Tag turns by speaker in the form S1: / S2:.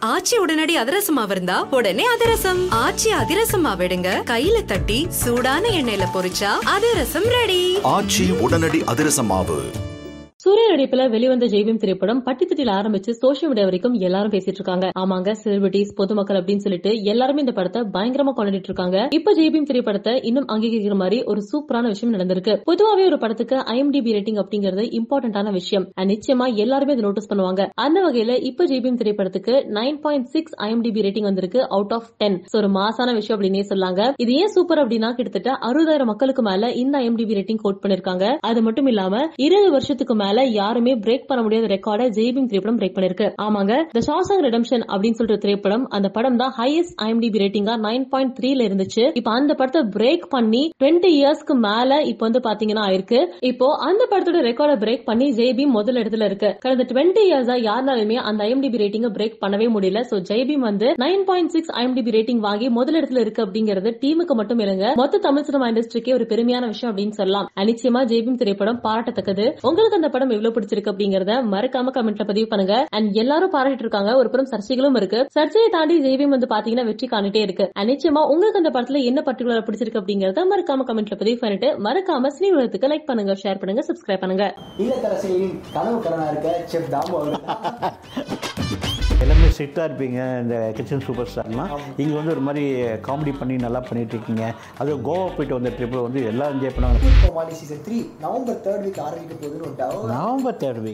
S1: ஆச்சி உடனடி அதிரசமா இருந்தா உடனே அதிரசம். ஆச்சி அதிரசமா விடுங்க கையில தட்டி சூடான எண்ணெயில பொரிச்சா அதிரசம் ரெடி
S2: ஆச்சி உடனடி அதிரசமாவு.
S3: சூரிய நடிப்புல வெளிவந்த ஜெய்பீம் திரைப்படம் பட்டித்தட்டில் ஆரம்பிச்சு சோஷியல் மீடியா வரைக்கும் எல்லாரும் பேசிட்டு இருக்காங்க ஆமாங்க செலிபிரிட்டிஸ் பொதுமக்கள் அப்படின்னு சொல்லிட்டு எல்லாருமே இந்த படத்தை பயங்கரமா கொண்டாடிட்டு இருக்காங்க இப்ப ஜெய்பீம் திரைப்படத்தை இன்னும் அங்கீகரிக்கிற மாதிரி ஒரு சூப்பரான விஷயம் நடந்திருக்கு. பொதுவாவே ஒரு படத்துக்கு ஐஎம்டிபி ரேட்டிங் அப்படிங்கறது இம்பார்ட்டன்டான விஷயம். நிச்சயமா எல்லாருமே இதை நோட்டீஸ் பண்ணுவாங்க. அந்த வகையில இப்ப ஜெய்பீம் திரைப்படத்துக்கு nine point six IMDb rating வந்திருக்கு அவுட் ஆஃப் டென் ஒரு மாசான விஷயம் அப்படின்னே சொல்லாங்க. இது ஏன் சூப்பர் அப்படின்னா கிட்டத்தட்ட அறுபதாயிரம் மக்களுக்கு மேல இந்த ஐஎம்டிபி ரேட்டிங் கோட் பண்ணிருக்காங்க. அது மட்டும் இல்லாம இருபது வருஷத்துக்கு மேல யாருமே பிரேக் பண்ண முடியாத ரெக்கார்டை ஜெய்பீம் திரைப்படம் பிரேக் பண்ணிருக்கு. ஆமாங்க த ஷாசங் ரிடம்ஷன் அப்படின்னு சொல்ற திரைப்படம் அந்த படம் தான் ஹையஸ்ட் ஐஎம்டிபி ரேட்டிங்கா நைன் பாயிண்ட் த்ரீல இருந்துச்சு. இப்போ அந்த படத்தை பிரேக் பண்ணி டுவெண்ட்டி இயர்ஸ்க்கு மேல இப்போ வந்து பாத்தீங்கன்னா ஆயிருக்கு. இப்போ அந்த படத்தோட ரெக்கார்டை பிரேக் பண்ணி ஜெய்பீம் முதல் இடத்துல இருக்கு. கடந்த டுவெண்ட்டி இயர்ஸா யாருனாலுமே அந்த ஐஎம்டிபி ரேட்டிங்க பிரேக் பண்ணவே முடியல. சோ ஜெய்பீம் வந்து nine point six IMDb rating வாங்கி முதல் இடத்துல இருக்கு அப்படிங்கிறது டீமுக்கு மட்டும் இல்லைங்க. மொத்த தமிழ் சினிமா இண்டஸ்ட்ரிக்கே ஒரு பெருமையான விஷயம் அப்படின்னு சொல்லலாம். நிச்சயமா ஜெய்பீம் திரைப்படம் பாராட்டத்தக்கது. உங்களுக்கு அந்த படம் எவ்வளவு பிடிச்சிருக்கு அப்படிங்கறத மறக்காம கமெண்ட்ல பதிவு பண்ணுங்க. அண்ட் எல்லாரும் பாராட்டிட்டு இருக்காங்க. ஒரு புறம் சர்ச்சைகளும் இருக்கு. சர்ச்சையை தாண்டி ஜெய்பீம் வந்து பாத்தீங்கன்னா வெற்றி காணிட்டே இருக்கு. நிச்சயமா உங்களுக்கு அந்த படத்துல என்ன பர்டிகுலர் பிடிச்சிருக்கு அப்படிங்கறத மறக்காம கமெண்ட்ல பதிவு பண்ணிட்டு மறக்காம சினி உலகத்துக்கு லைக் பண்ணுங்க ஷேர் பண்ணுங்க சப்ஸ்கிரைப் பண்ணுங்க.
S4: இல்லத்தரசிகளின் கனவு கடனா இருக்க செஃப் தாமு
S5: எல்லாமே ஸ்ட்ரிக்டாக இருப்பீங்க இந்த கிச்சன் சூப்பர் ஸ்டார்லாம் இங்கே வந்து ஒரு மாதிரி காமெடி பண்ணி நல்லா பண்ணிட்டு இருக்கீங்க. அது கோவா போயிட்டு வந்த ட்ரிப்பில் வந்து எல்லாம் என்ஜாய் பண்ணாங்க
S4: நவம்பர் தேர்ட் வீக் ஆரம்பிக்க போகுதுன்னு.
S5: November third week